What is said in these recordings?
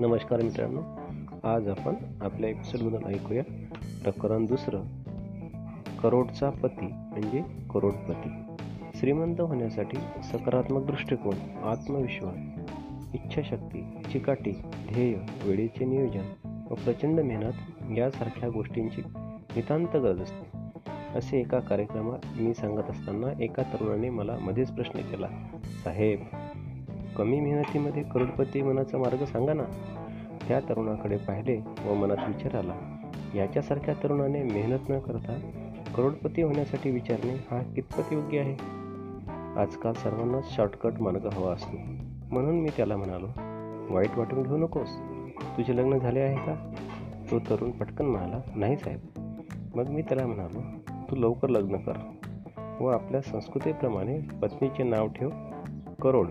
नमस्कार मित्रांनो. आज आपण आपल्या एपिसोडमधून ऐकूया प्रकरण दुसरं. करोडचा पती म्हणजे करोडपती. श्रीमंत होण्यासाठी सकारात्मक दृष्टिकोन आत्मविश्वास इच्छाशक्ती चिकाटी ध्येय वेळेचे नियोजन व प्रचंड मेहनत यासारख्या गोष्टींची नितांत गरज असते. असे एका कार्यक्रमात मी सांगत असताना एका तरुणाने मला मध्येच प्रश्न केला साहेब कमी मेहनतीमध्ये करोडपती मनाचा मार्ग सांगा ना. त्या तरुणाकडे पाहिले व मनात विचार आला याच्यासारख्या तरुणाने मेहनत न करता करोडपती होण्यासाठी विचारणे हा कितपत योग्य आहे? आजकाल सर्वांनाच शॉर्टकट मार्ग हवा असतो. म्हणून मी त्याला म्हणालो वाईट वाटून घेऊ नकोस. तुझे लग्न झाले आहे का? तो तरुण पटकन म्हणाला नाही साहेब. मग मी त्याला म्हणालो तू लवकर लग्न कर व आपल्या संस्कृतीप्रमाणे पत्नीचे नाव ठेव करोड.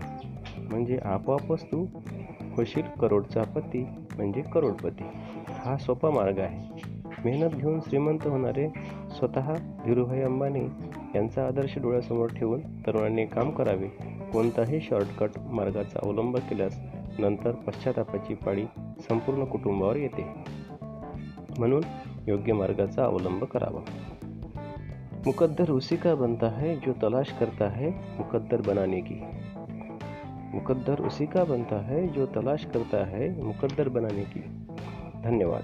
म्हणजे आपोआपच तू होशील करोडचा पती म्हणजे करोडपती. हा सोपा मार्ग आहे. मेहनत घेऊन श्रीमंत होणारे स्वतः धीरूभाई अंबानी यांचा आदर्श डोळ्यासमोर ठेवून तरुणांनी काम करावे कोणताही शॉर्टकट मार्गाचा अवलंब केल्यास नंतर पश्चातापाची पाळी संपूर्ण कुटुंबावर येते. म्हणून योग्य मार्गाचा अवलंब करावा. मुकद्दर उसी का बनता है जो तलाश करता है मुकद्दर बनाने की. मुकद्दर उसी का बनता है जो तलाश करता है मुकद्दर बनाने की। धन्यवाद।